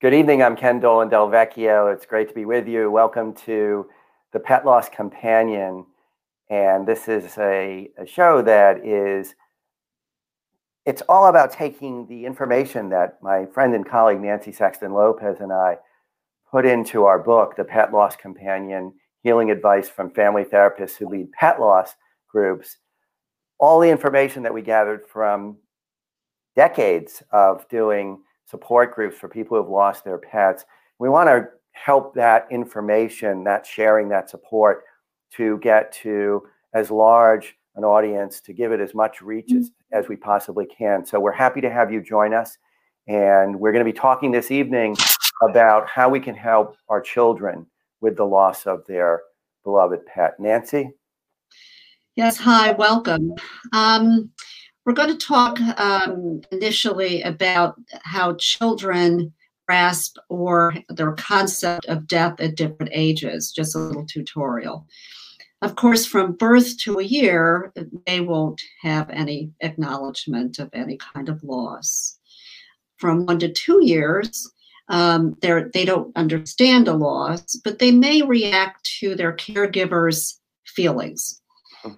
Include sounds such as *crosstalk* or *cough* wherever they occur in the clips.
Good evening. I'm Ken Dolan Del Vecchio. It's great to be with you. Welcome to the Pet Loss Companion. And this is a, a show that is it's all about taking the information that my friend and colleague Nancy Saxton Lopez and I put into our book, The Pet Loss Companion Healing Advice from Family Therapists Who Lead Pet Loss Groups. All the information that we gathered from decades of doing support groups for people who have lost their pets. We want to help that information, that sharing, that support to get to as large an audience, to give it as much reach as, mm-hmm. as we possibly can. So we're happy to have you join us. And we're going to be talking this evening about how we can help our children with the loss of their beloved pet. Nancy? Yes, hi, welcome. Um, we're going to talk um, initially about how children grasp or their concept of death at different ages, just a little tutorial. Of course, from birth to a year, they won't have any acknowledgement of any kind of loss. From one to two years, um, they don't understand a loss, but they may react to their caregiver's feelings.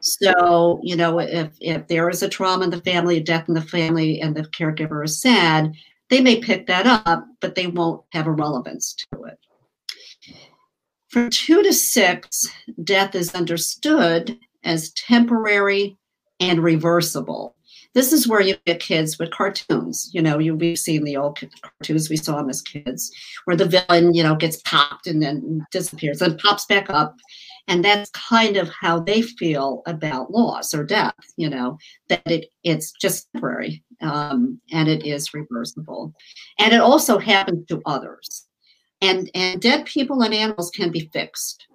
So, you know, if, if there is a trauma in the family, a death in the family, and the caregiver is sad, they may pick that up, but they won't have a relevance to it. From two to six, death is understood as temporary and reversible. This is where you get kids with cartoons. You know, you we've seen the old cartoons we saw them as kids, where the villain, you know, gets popped and then disappears and pops back up and that's kind of how they feel about loss or death you know that it it's just temporary um, and it is reversible. And it also happens to others. And and dead people and animals can be fixed.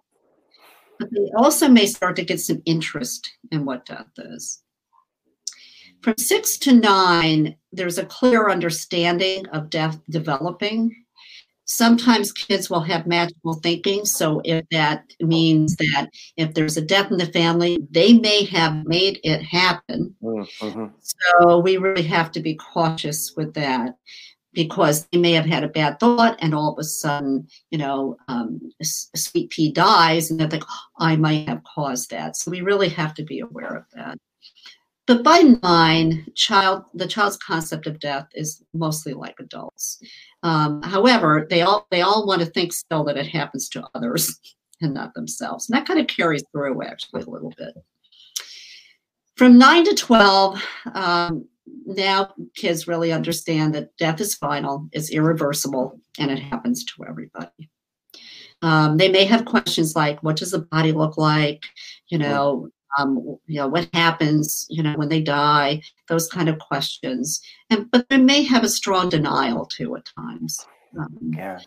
But they also may start to get some interest in what death is. From six to nine there's a clear understanding of death developing sometimes kids will have magical thinking. So if that means that if there's a death in the family, they may have made it happen. Mm-hmm. So we really have to be cautious with that because they may have had a bad thought and all of a sudden, you know, um, sweet pea dies and they think, oh, I might have caused that. So we really have to be aware of that. But by nine, child the child's concept of death is mostly like adults. Um, however, they all they all want to think still that it happens to others *laughs* and not themselves, and that kind of carries through actually a little bit. From nine to twelve, um, now kids really understand that death is final, it's irreversible, and it happens to everybody. Um, they may have questions like, "What does the body look like?" You know, um, you know, what happens, you know, when they die, those kind of questions. And but they may have a strong denial too at times. Um, yeah.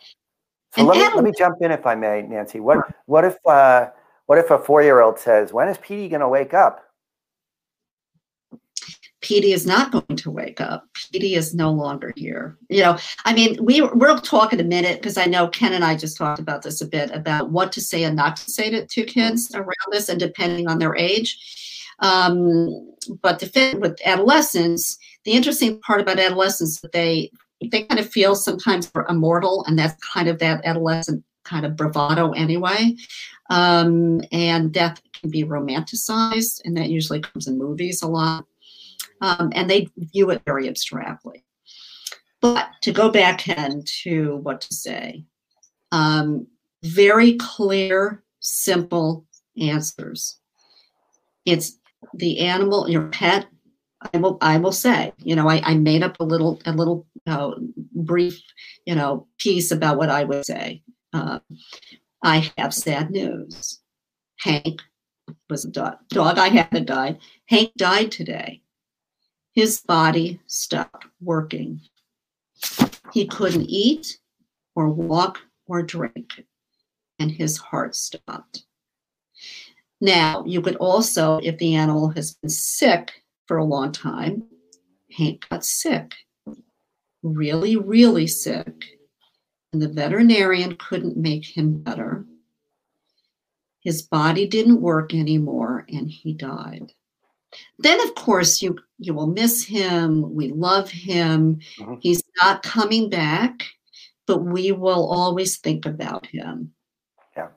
So let me, let me jump in if I may, Nancy. What what if uh, what if a four year old says, "When is Petey going to wake up?" Petey is not going to wake up. Petey is no longer here. You know, I mean, we we'll talk in a minute because I know Ken and I just talked about this a bit about what to say and not to say to, to kids around this, and depending on their age. Um, but to fit with adolescents, the interesting part about adolescents that they they kind of feel sometimes we're immortal, and that's kind of that adolescent kind of bravado anyway. Um, and death can be romanticized, and that usually comes in movies a lot um, and they view it very abstractly. But to go back and to what to say, um, very clear, simple answers. It's the animal, your pet. I will, I will say, you know, I, I made up a little, a little uh, brief, you know, piece about what I would say. Uh, I have sad news. Hank was a dog, dog I had died. Hank died today. His body stopped working. He couldn't eat or walk or drink, and his heart stopped. Now, you could also, if the animal has been sick for a long time, Hank got sick, really, really sick, and the veterinarian couldn't make him better. His body didn't work anymore, and he died. Then, of course, you you will miss him. We love him. Uh-huh. He's not coming back, but we will always think about him. Yeah.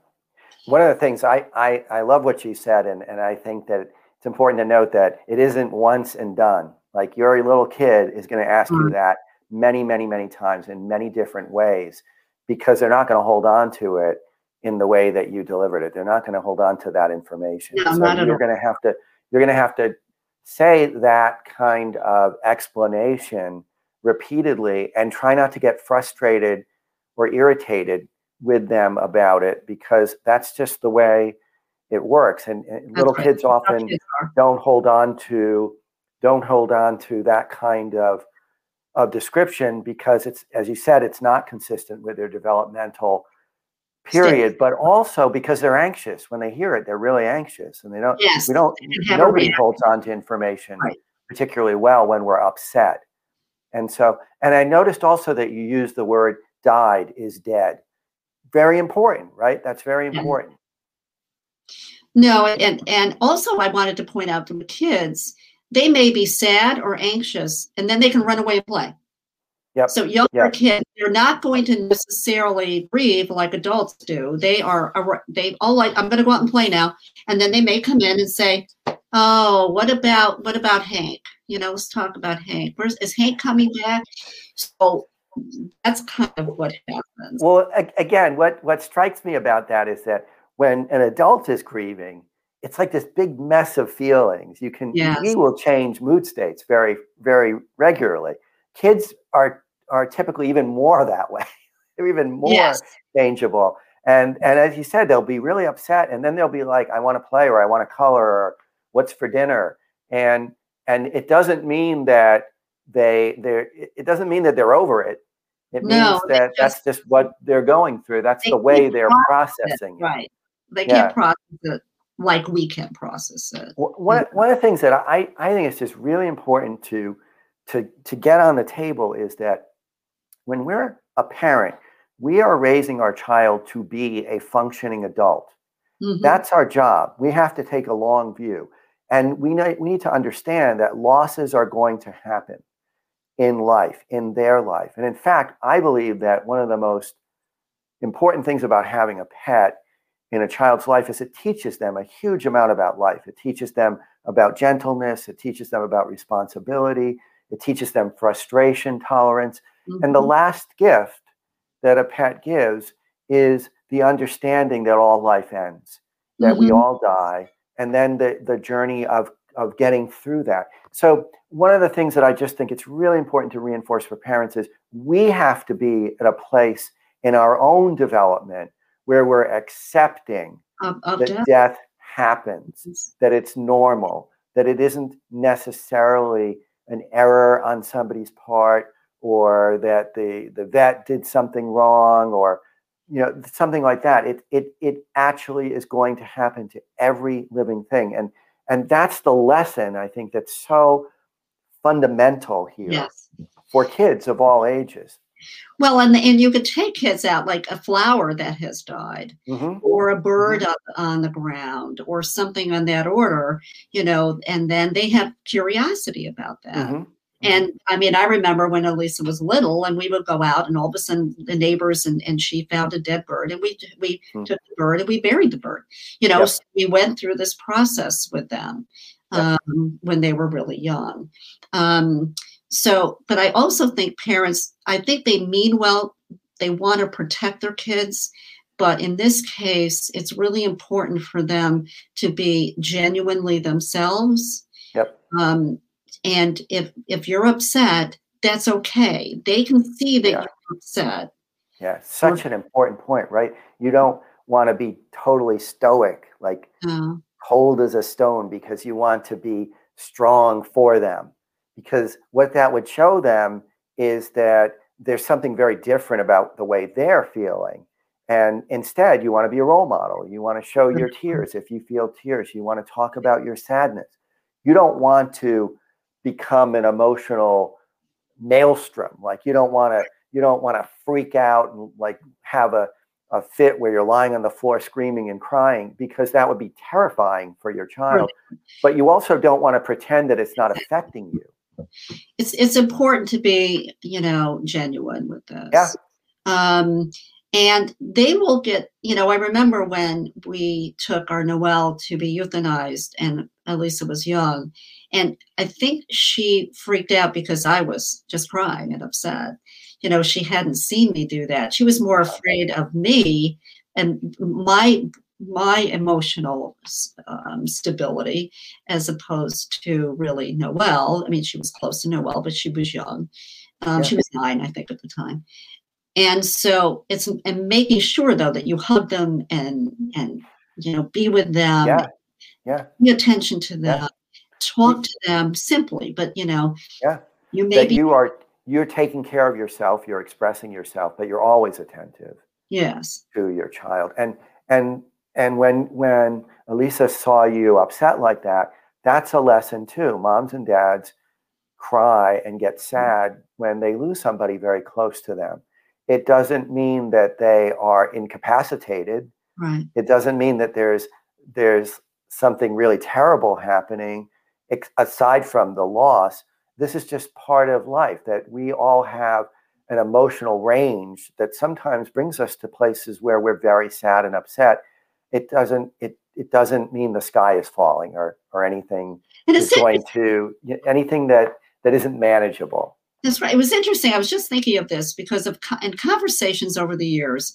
One of the things I, I, I love what you said, and, and I think that it's important to note that it isn't once and done. Like your little kid is going to ask mm-hmm. you that many, many, many times in many different ways because they're not going to hold on to it in the way that you delivered it. They're not going to hold on to that information. No, so you're going to have to you're going to have to say that kind of explanation repeatedly and try not to get frustrated or irritated with them about it because that's just the way it works and, and little right. kids often don't hold on to don't hold on to that kind of of description because it's as you said it's not consistent with their developmental period but also because they're anxious. When they hear it they're really anxious and they don't yes, we don't nobody holds on to information right. particularly well when we're upset. And so and i noticed also that you use the word died is dead. Very important right? That's very important. No and and also i wanted to point out to the kids they may be sad or anxious and then they can run away and play Yep. So younger yep. kids, they're not going to necessarily grieve like adults do. They are they all like I'm going to go out and play now, and then they may come in and say, "Oh, what about what about Hank? You know, let's talk about Hank. Where's is Hank coming back?" So that's kind of what happens. Well, again, what what strikes me about that is that when an adult is grieving, it's like this big mess of feelings. You can yes. we will change mood states very very regularly. Kids are are typically even more that way. *laughs* They're even more yes. changeable. And and as you said, they'll be really upset, and then they'll be like, "I want to play," or "I want to color," or "What's for dinner?" And and it doesn't mean that they they it doesn't mean that they're over it. It no, means that just, that's just what they're going through. That's the way they're processing it. Right. They yeah. can't process it like we can process it. One, one of the things that I, I think is just really important to to to get on the table is that when we're a parent, we are raising our child to be a functioning adult. Mm-hmm. That's our job. We have to take a long view. And we, need, we need to understand that losses are going to happen in life, in their life. And in fact, I believe that one of the most important things about having a pet in a child's life is it teaches them a huge amount about life. It teaches them about gentleness, it teaches them about responsibility, it teaches them frustration tolerance. Mm-hmm. And the mm-hmm. last gift that a pet gives is the understanding that all life ends, that mm-hmm. we all die, and then the, the journey of, of getting through that. So, one of the things that I just think it's really important to reinforce for parents is we have to be at a place in our own development where we're accepting of, of that death. death happens, that it's normal, that it isn't necessarily an error on somebody's part or that the the vet did something wrong or you know something like that. It it it actually is going to happen to every living thing. And and that's the lesson i think that's so fundamental here yes. for kids of all ages well and and you could take kids out like a flower that has died mm-hmm. or a bird mm-hmm. up on the ground or something on that order you know and then they have curiosity about that mm-hmm. And I mean, I remember when Elisa was little, and we would go out, and all of a sudden, the neighbors and, and she found a dead bird, and we we hmm. took the bird and we buried the bird. You know, yep. so we went through this process with them um, yep. when they were really young. Um, so, but I also think parents, I think they mean well. They want to protect their kids, but in this case, it's really important for them to be genuinely themselves. Yep. Um, and if if you're upset, that's okay. They can see that yeah. you're upset. Yeah, such or, an important point, right? You don't want to be totally stoic, like uh, cold as a stone, because you want to be strong for them. Because what that would show them is that there's something very different about the way they're feeling. And instead, you want to be a role model. You want to show your mm-hmm. tears. If you feel tears, you want to talk about your sadness. You don't want to become an emotional maelstrom. Like you don't want to you don't want to freak out and like have a, a fit where you're lying on the floor screaming and crying because that would be terrifying for your child. But you also don't want to pretend that it's not affecting you. It's it's important to be, you know, genuine with this. Yeah. Um, and they will get, you know, I remember when we took our Noelle to be euthanized and Elisa was young. And I think she freaked out because I was just crying and upset. You know, she hadn't seen me do that. She was more afraid of me and my my emotional um, stability as opposed to really Noelle. I mean, she was close to Noelle, but she was young. Um, yeah. She was nine, I think, at the time. And so it's and making sure though that you hug them and and you know be with them. Yeah. Yeah. Pay attention to them. Yeah. Talk to them simply, but you know. Yeah. You may be you are you're taking care of yourself. You're expressing yourself, but you're always attentive. Yes. To your child, and and and when when Elisa saw you upset like that, that's a lesson too. Moms and dads cry and get hmm. sad when they lose somebody very close to them it doesn't mean that they are incapacitated. Right. It doesn't mean that there's there's something really terrible happening ex- aside from the loss. This is just part of life that we all have an emotional range that sometimes brings us to places where we're very sad and upset. It doesn't it it doesn't mean the sky is falling or or anything is going to anything that that isn't manageable. That's right. It was interesting. I was just thinking of this because of in conversations over the years,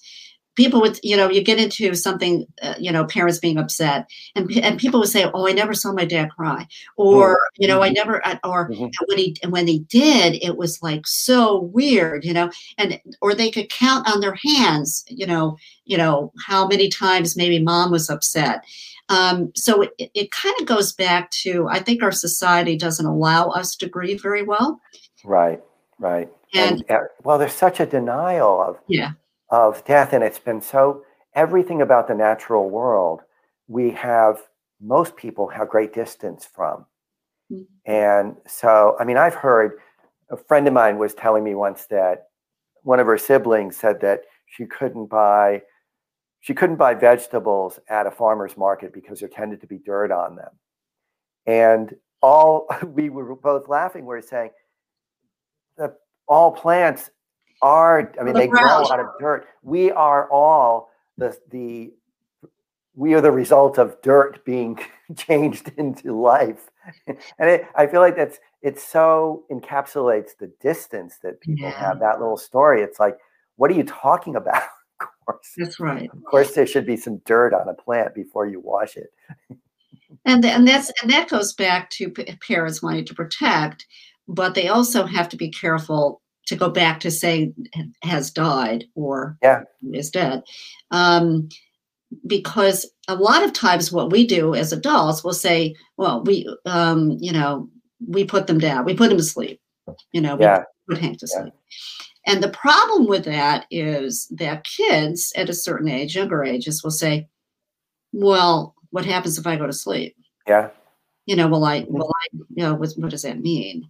people would, you know, you get into something, uh, you know, parents being upset, and and people would say, "Oh, I never saw my dad cry," or mm-hmm. you know, I never, or mm-hmm. when he when he did, it was like so weird, you know, and or they could count on their hands, you know, you know how many times maybe mom was upset. Um, so it, it kind of goes back to I think our society doesn't allow us to grieve very well. Right, right. And, and uh, well, there's such a denial of yeah of death, and it's been so everything about the natural world we have most people have great distance from. Mm-hmm. And so, I mean, I've heard a friend of mine was telling me once that one of her siblings said that she couldn't buy she couldn't buy vegetables at a farmer's market because there tended to be dirt on them. And all *laughs* we were both laughing, we are saying, the, all plants are, I mean, the they ground. grow out of dirt. We are all the, the, we are the result of dirt being *laughs* changed into life. and it, I feel like that's, it so encapsulates the distance that people yeah. have, that little story. It's like, what are you talking about? *laughs* of course. That's right. Of course, there should be some dirt on a plant before you wash it. and, and that's and that goes back to parents wanting to protect but they also have to be careful to go back to say has died or yeah. is dead. Um, because a lot of times what we do as adults will say, well, we, um, you know, we put them down, we put them to sleep, you know, yeah. we put Hank to sleep. And the problem with that is that kids at a certain age, younger ages, will say, well, what happens if I go to sleep? Yeah you know, will I, will I, you know, what, what does that mean?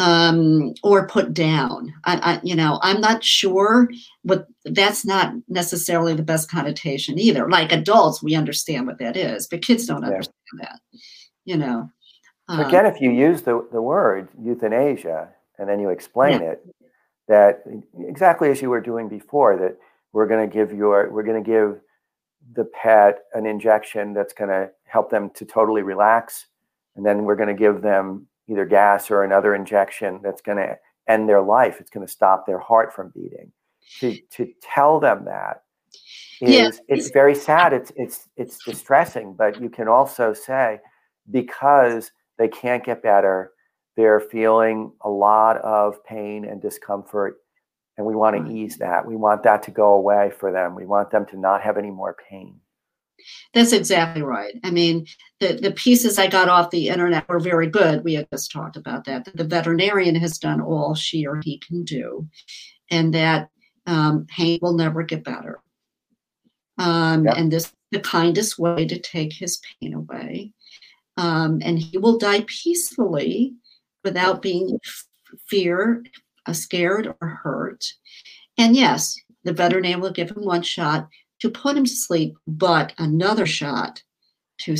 Um, or put down. I, I, you know, I'm not sure what that's not necessarily the best connotation either. Like adults, we understand what that is, but kids don't yeah. understand that, you know. Um, Again, if you use the, the word euthanasia and then you explain yeah. it, that exactly as you were doing before, that we're going to give your, we're going to give the pet an injection that's going to help them to totally relax and then we're going to give them either gas or another injection that's going to end their life. It's going to stop their heart from beating. To *sighs* to tell them that is yeah. it's very sad. It's it's it's distressing, but you can also say because they can't get better, they're feeling a lot of pain and discomfort. And we want to ease that. We want that to go away for them. We want them to not have any more pain. That's exactly right. I mean, the, the pieces I got off the internet were very good. We had just talked about that. The veterinarian has done all she or he can do, and that um, pain will never get better. Um, yeah. And this is the kindest way to take his pain away. Um, and he will die peacefully without being fear, uh, scared, or hurt. And yes, the veterinarian will give him one shot to put him to sleep, but another shot to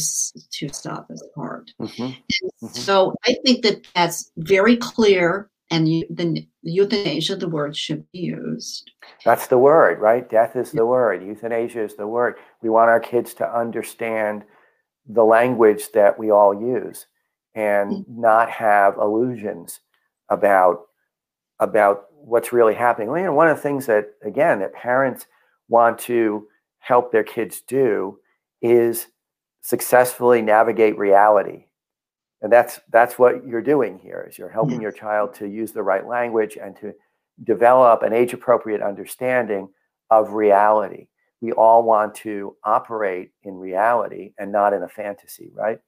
to stop his heart. Mm-hmm. Mm-hmm. So I think that that's very clear and you, the euthanasia, the word should be used. That's the word, right? Death is the word. Euthanasia is the word. We want our kids to understand the language that we all use and mm-hmm. not have illusions about about what's really happening. You know, one of the things that again that parents want to help their kids do is successfully navigate reality. And that's that's what you're doing here is you're helping yes. your child to use the right language and to develop an age appropriate understanding of reality. We all want to operate in reality and not in a fantasy right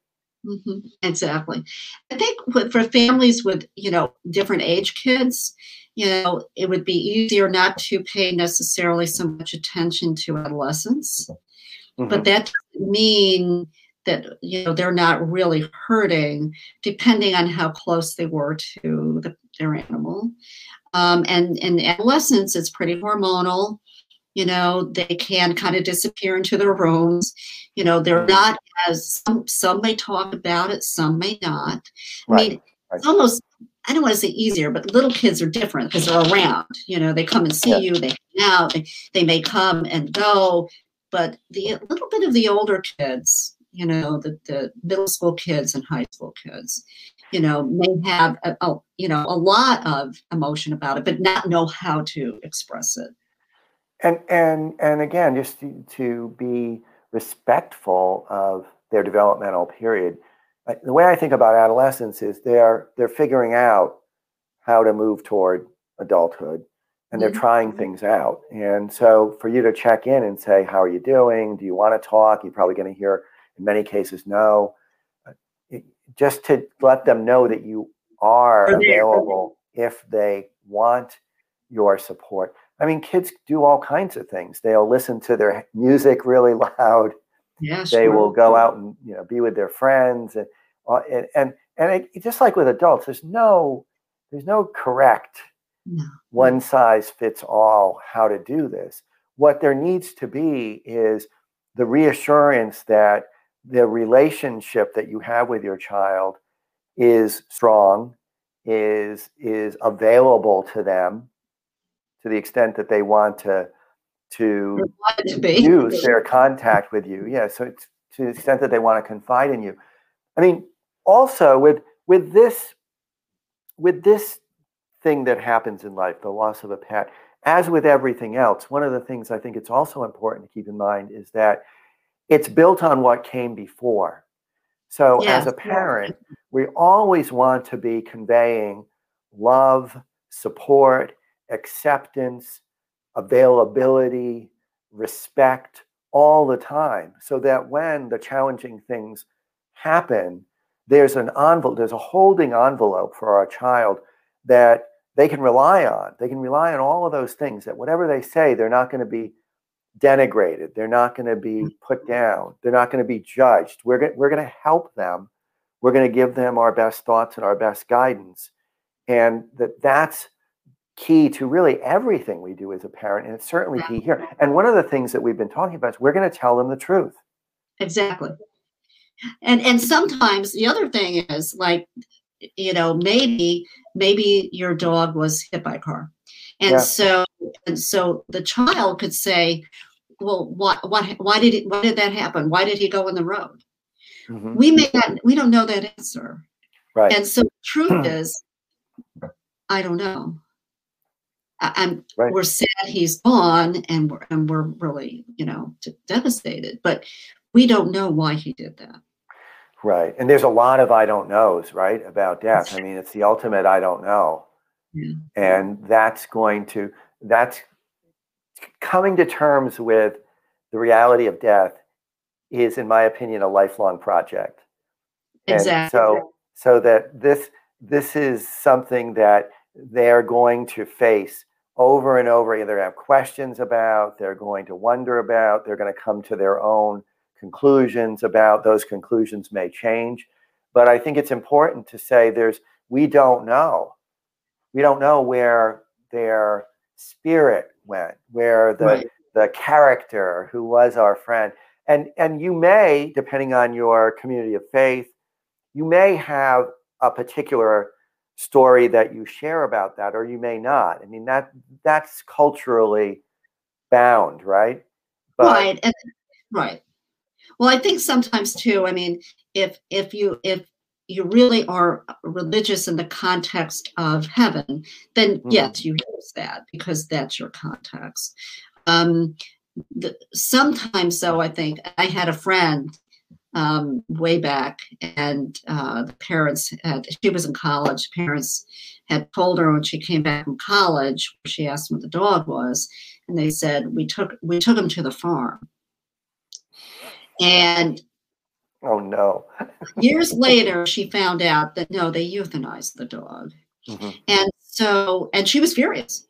mm-hmm. exactly. I think for families with you know different age kids you know it would be easier not to pay necessarily so much attention to adolescents. Mm-hmm. but that doesn't mean that you know they're not really hurting depending on how close they were to the, their animal. Um, and in adolescence it's pretty hormonal. You know they can kind of disappear into their rooms you know they're not as some, some may talk about it some may not right. i mean right. it's almost i don't want to say easier but little kids are different because they're around you know they come and see yeah. you they hang out they, they may come and go but the little bit of the older kids you know, the, the middle school kids and high school kids, you know, may have, a, a, you know, a lot of emotion about it, but not know how to express it. And, and, and again, just to, to be respectful of their developmental period. The way I think about adolescence is they're they're figuring out how to move toward adulthood and they're mm-hmm. trying things out. And so for you to check in and say, How are you doing? Do you want to talk? You're probably going to hear in many cases, no. just to let them know that you are available if they want your support. I mean, kids do all kinds of things. They'll listen to their music really *laughs* loud. Yeah, they sure. will go out and you know be with their friends and uh, and and, and it, just like with adults, there's no there's no correct no. one size fits all how to do this. What there needs to be is the reassurance that the relationship that you have with your child is strong, is is available to them to the extent that they want to to, use their contact with you. Yeah, so to the extent that they want to confide in you. I mean, also with with this with this thing that happens in life, the loss of a pet, as with everything else, one of the things I think it's also important to keep in mind is that it's built on what came before. So yes. as a parent, we always want to be conveying love, support, acceptance, availability, respect all the time so that when the challenging things happen, there's an envelope, there's a holding envelope for our child that they can rely on. They can rely on all of those things that whatever they say, they're not going to be denigrated. They're not going to be mm. put down. They're not going to be judged. We're, go- we're going to help them. We're going to give them our best thoughts and our best guidance. And that that's key to really everything we do as a parent. And it's certainly key here. And one of the things that we've been talking about is we're going to tell them the truth. Exactly. And and sometimes the other thing is like, you know, maybe maybe your dog was hit by a car. And yeah. so and so the child could say, well, what, what, why did it, why did that happen? Why did he go in the road? Mm-hmm. We may not, we don't know that answer. Right. And so the truth *clears throat* is, I don't know. I'm, right. we're sad he's gone and we're, and we're really, you know, devastated, but we don't know why he did that. Right. And there's a lot of I don't knows, right, about death. I mean, it's the ultimate I don't know. Yeah. And that's going to, that's coming to terms with the reality of death is, in my opinion, a lifelong project. Exactly. And so, so that this this is something that they're going to face over and over. Either have questions about, they're going to wonder about, they're going to come to their own conclusions about. Those conclusions may change, but I think it's important to say there's we don't know. We don't know where their spirit went, where the right. the character who was our friend. And and you may, depending on your community of faith, you may have a particular story that you share about that, or you may not. I mean that that's culturally bound, right? But, right, and, right. Well, I think sometimes too. I mean, if if you if you really are religious in the context of heaven, then mm-hmm. yes, you use that because that's your context. Um, the, sometimes, though, I think I had a friend um, way back, and uh, the parents had, she was in college. Parents had told her when she came back from college, she asked them what the dog was, and they said we took we took him to the farm. And oh no! *laughs* years later, she found out that no, they euthanized the dog, mm-hmm. and so and she was furious.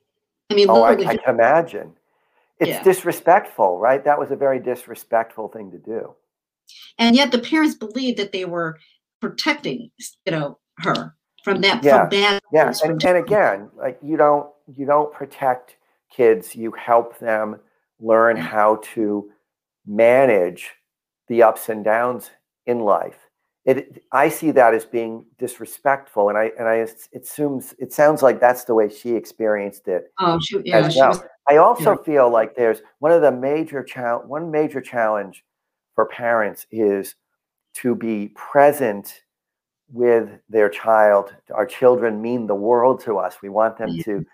I mean, oh, I, I can imagine. It's yeah. disrespectful, right? That was a very disrespectful thing to do and yet the parents believed that they were protecting you know her from that yeah. from bad yeah and, and again like you don't you don't protect kids you help them learn how to manage the ups and downs in life it i see that as being disrespectful and i and i it assumes it sounds like that's the way she experienced it oh she, yeah, she was, i also yeah. feel like there's one of the major challenge one major challenge for parents is to be present with their child. Our children mean the world to us. We want them to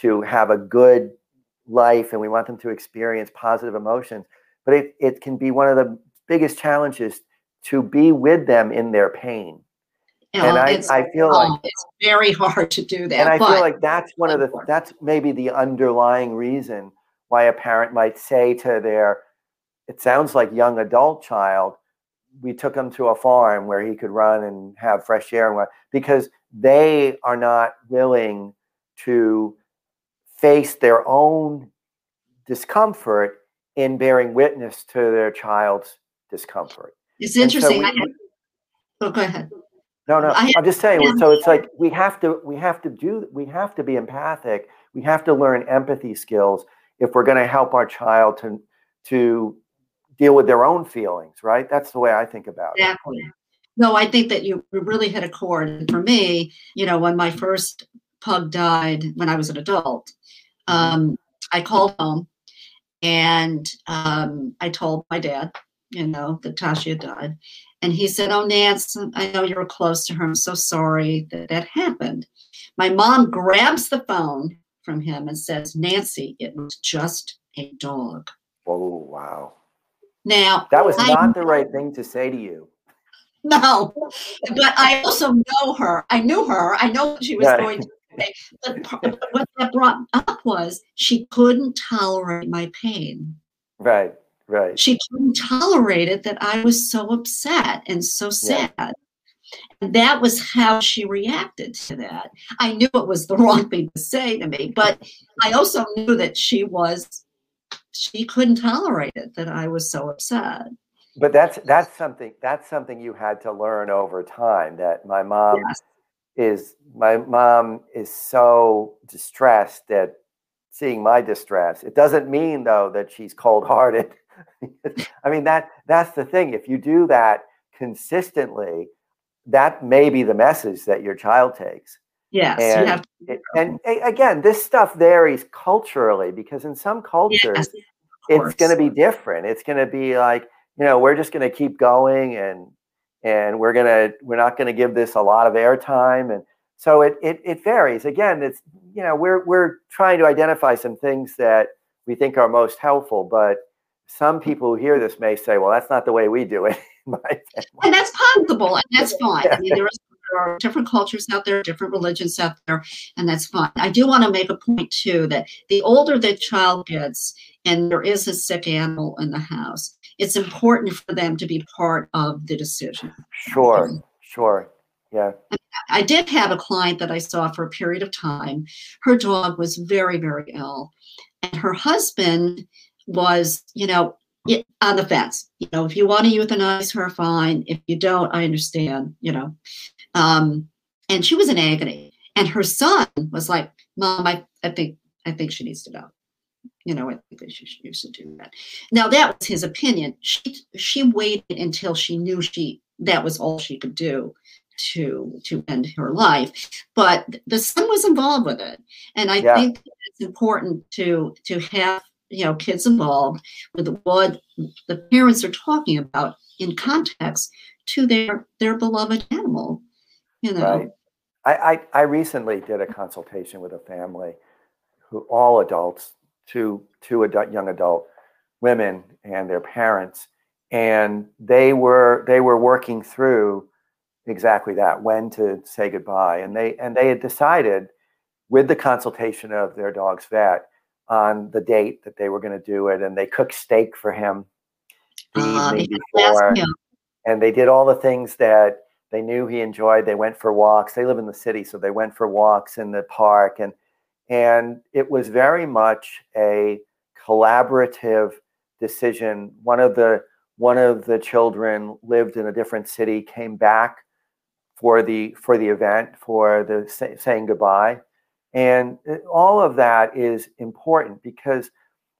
to have a good life and we want them to experience positive emotions. But it, it can be one of the biggest challenges to be with them in their pain. and I, I feel like it's very hard to do that. And I feel like that's one of the that's maybe the underlying reason why a parent might say to their it sounds like young adult child we took him to a farm where he could run and have fresh air and what because they are not willing to face their own discomfort in bearing witness to their child's discomfort. It's interesting. So we, oh, go ahead. No, no. I'm just saying. So it's like we have to we have to do we have to be empathic. We have to learn empathy skills if we're going to help our child to to deal with their own feelings, right? That's the way I think about it. Exactly. No, I think that you really hit a chord. And for me, you know, when my first pug died when I was an adult, mm-hmm. um, I called home and um, I told my dad, you know, that Tasha died. And he said, Oh, Nance, I know you were close to her. I'm so sorry that that happened. My mom grabs the phone from him and says, Nancy, it was just a dog. Oh, wow. Now, that was not I, the right thing to say to you. No, but I also know her. I knew her. I know what she was right. going to say. But what that brought up was she couldn't tolerate my pain. Right, right. She couldn't tolerate it that I was so upset and so sad. Yeah. And that was how she reacted to that. I knew it was the *laughs* wrong thing to say to me, but I also knew that she was she couldn't tolerate it that I was so upset. But that's that's something that's something you had to learn over time. That my mom yes. is my mom is so distressed that seeing my distress. It doesn't mean though that she's cold hearted. *laughs* I mean that that's the thing. If you do that consistently, that may be the message that your child takes. Yes, and, it, and again, this stuff varies culturally because in some cultures, yes, it's going to be different. It's going to be like you know we're just going to keep going and and we're gonna we're not going to give this a lot of airtime and so it, it it varies. Again, it's you know we're we're trying to identify some things that we think are most helpful, but some mm-hmm. people who hear this may say, "Well, that's not the way we do it." *laughs* and that's possible, and that's *laughs* fine. I mean, there is there are different cultures out there, different religions out there, and that's fine. I do want to make a point too that the older the child gets, and there is a sick animal in the house, it's important for them to be part of the decision. Sure, um, sure. Yeah. I did have a client that I saw for a period of time. Her dog was very, very ill. And her husband was, you know, on the fence. You know, if you want to euthanize her, fine. If you don't, I understand, you know. Um, and she was in agony. And her son was like, Mom, I, I think I think she needs to go. You know, I think she should do that. Now that was his opinion. She she waited until she knew she that was all she could do to to end her life. But the son was involved with it, and I Yeah. think it's important to to have you know kids involved with what the parents are talking about in context to their their beloved animal. You know, Right. I, I, I recently did a consultation with a family who all adults, two two adult, young adult women and their parents, and they were they were working through exactly that when to say goodbye, and they and they had decided with the consultation of their dog's vet on the date that they were going to do it, and they cooked steak for him the Uh, evening they had last before and they did all the things that they knew he enjoyed. They went for walks. They live in the city, so they went for walks in the park, and and it was very much a collaborative decision. One of the one of the children lived in a different city, came back for the for the event for the say, saying goodbye, and uh, all of that is important because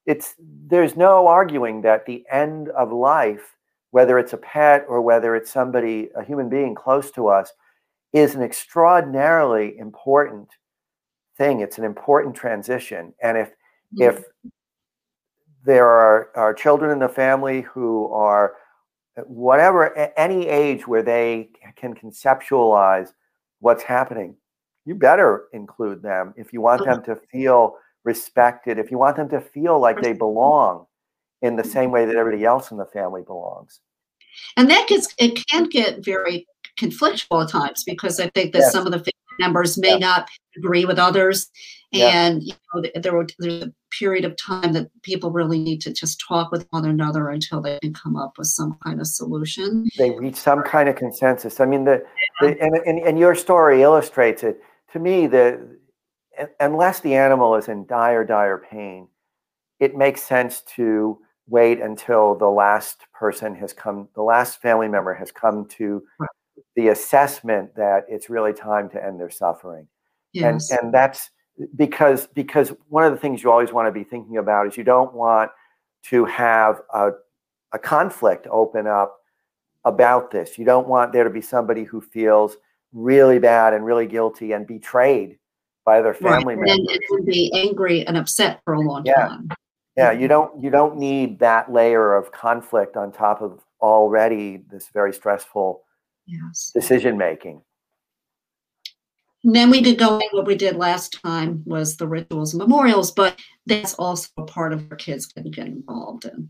it's there's no arguing that the end of life whether it's a pet or whether it's somebody, a human being close to us, is an extraordinarily important thing. It's an important transition. And if if there are, are children in the family who are whatever any age where they can conceptualize what's happening, you better include them if you want them to feel respected, if you want them to feel like they belong in the same mm-hmm. way that everybody else in the family belongs. And that gets it can get very conflictual at times because I think that Yes. some of the members may Yeah. not agree with others, Yeah. and you know there were, there's a period of time that people really need to just talk with one another until they can come up with some kind of solution. they reach some kind of consensus. I mean, the, the and, and and your story illustrates it. To me, the unless the animal is in dire, dire pain, it makes sense to wait until the last person has come, the last family member has come to the assessment that it's really time to end their suffering. Yes. And and that's because because one of the things you always want to be thinking about is you don't want to have a, a conflict open up about this. You don't want there to be somebody who feels really bad and really guilty and betrayed by their Right. family And members. it would be angry and upset for a long Yeah. time. Yeah, you don't you don't need that layer of conflict on top of already this very stressful Yes. decision making. And then we did go, what we did last time was the rituals and memorials, but that's also a part of our kids can get involved in.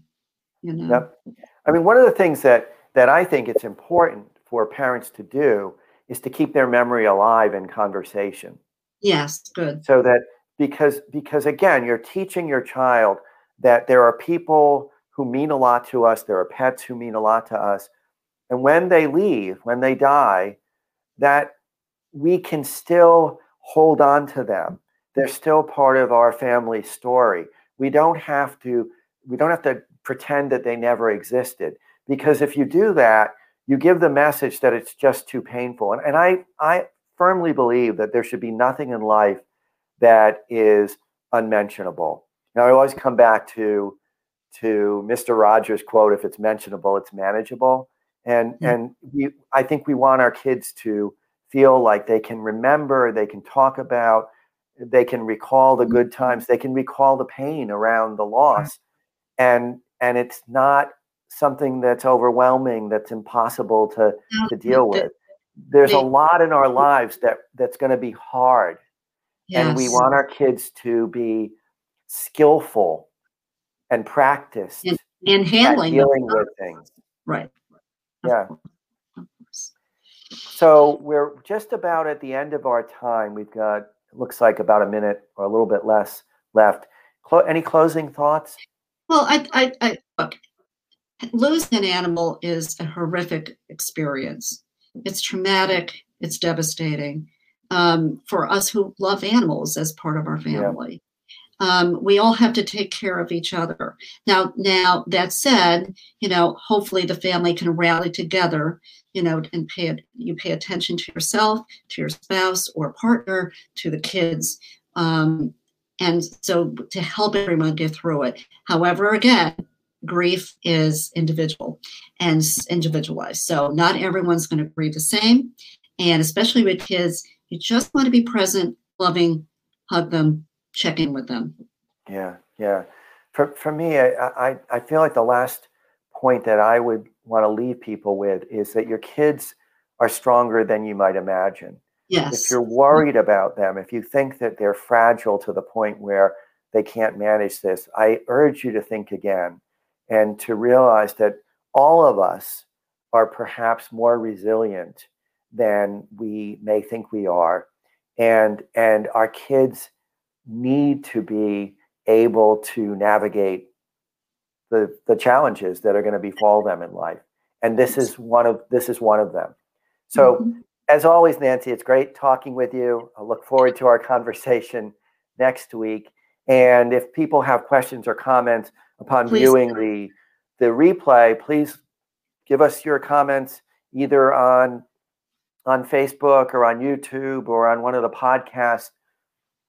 You know? Yep. I mean, one of the things that that I think it's important for parents to do is to keep their memory alive in conversation. Yes, good. So that because because again, you're teaching your child that there are people who mean a lot to us, there are pets who mean a lot to us, and when they leave, when they die, that we can still hold on to them. They're still part of our family story. We don't have to we don't have to pretend that they never existed because if you do that, you give the message that it's just too painful. And, and I I firmly believe that there should be nothing in life that is unmentionable. Now I always come back to to Mr. Rogers' quote: "If it's mentionable, it's manageable." And Yeah. and we, I think we want our kids to feel like they can remember, they can talk about, they can recall the good mm-hmm. times, they can recall the pain around the loss, and and it's not something that's overwhelming, that's impossible to to deal with. There's a lot in our lives that that's going to be hard, and we want our kids to be skillful and practiced And and handling them. dealing with things. Right. Yeah. course, of course. So we're just about at the end of our time. We've got it looks like about a minute or a little bit less left. Clo- any closing thoughts? Well, I, I, I look, losing an animal is a horrific experience. It's traumatic. It's devastating um, for us who love animals as part of our family. Um, we all have to take care of each other. Now, now that said, you know, hopefully the family can rally together, you know, and pay you pay attention to yourself, to your spouse or partner, to the kids, um, and so to help everyone get through it. However, again, grief is individual and individualized. So not everyone's going to grieve the same. And especially with kids, you just want to be present, loving, hug them, check in with them. Yeah, yeah. For, for me, I, I, I feel like the last point that I would want to leave people with is that your kids are stronger than you might imagine. Yes. If you're worried about them, if you think that they're fragile to the point where they can't manage this, I urge you to think again and to realize that all of us are perhaps more resilient than we may think we are. And, and our kids need to be able to navigate the, the challenges that are going to befall them in life. And this is one of this is one of them. So mm-hmm. as always, Nancy, it's great talking with you. I look forward to our conversation next week. And if people have questions or comments upon please. viewing the the replay, please give us your comments either on on Facebook or on YouTube or on one of the podcast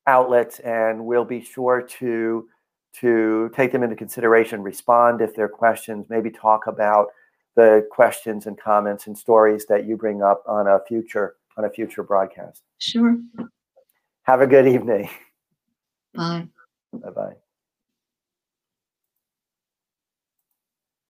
outlets, and we'll be sure to to take them into consideration, respond if there are questions, maybe talk about the questions and comments and stories that you bring up on a future on a future broadcast. Sure. Have a good evening. Bye. Bye bye.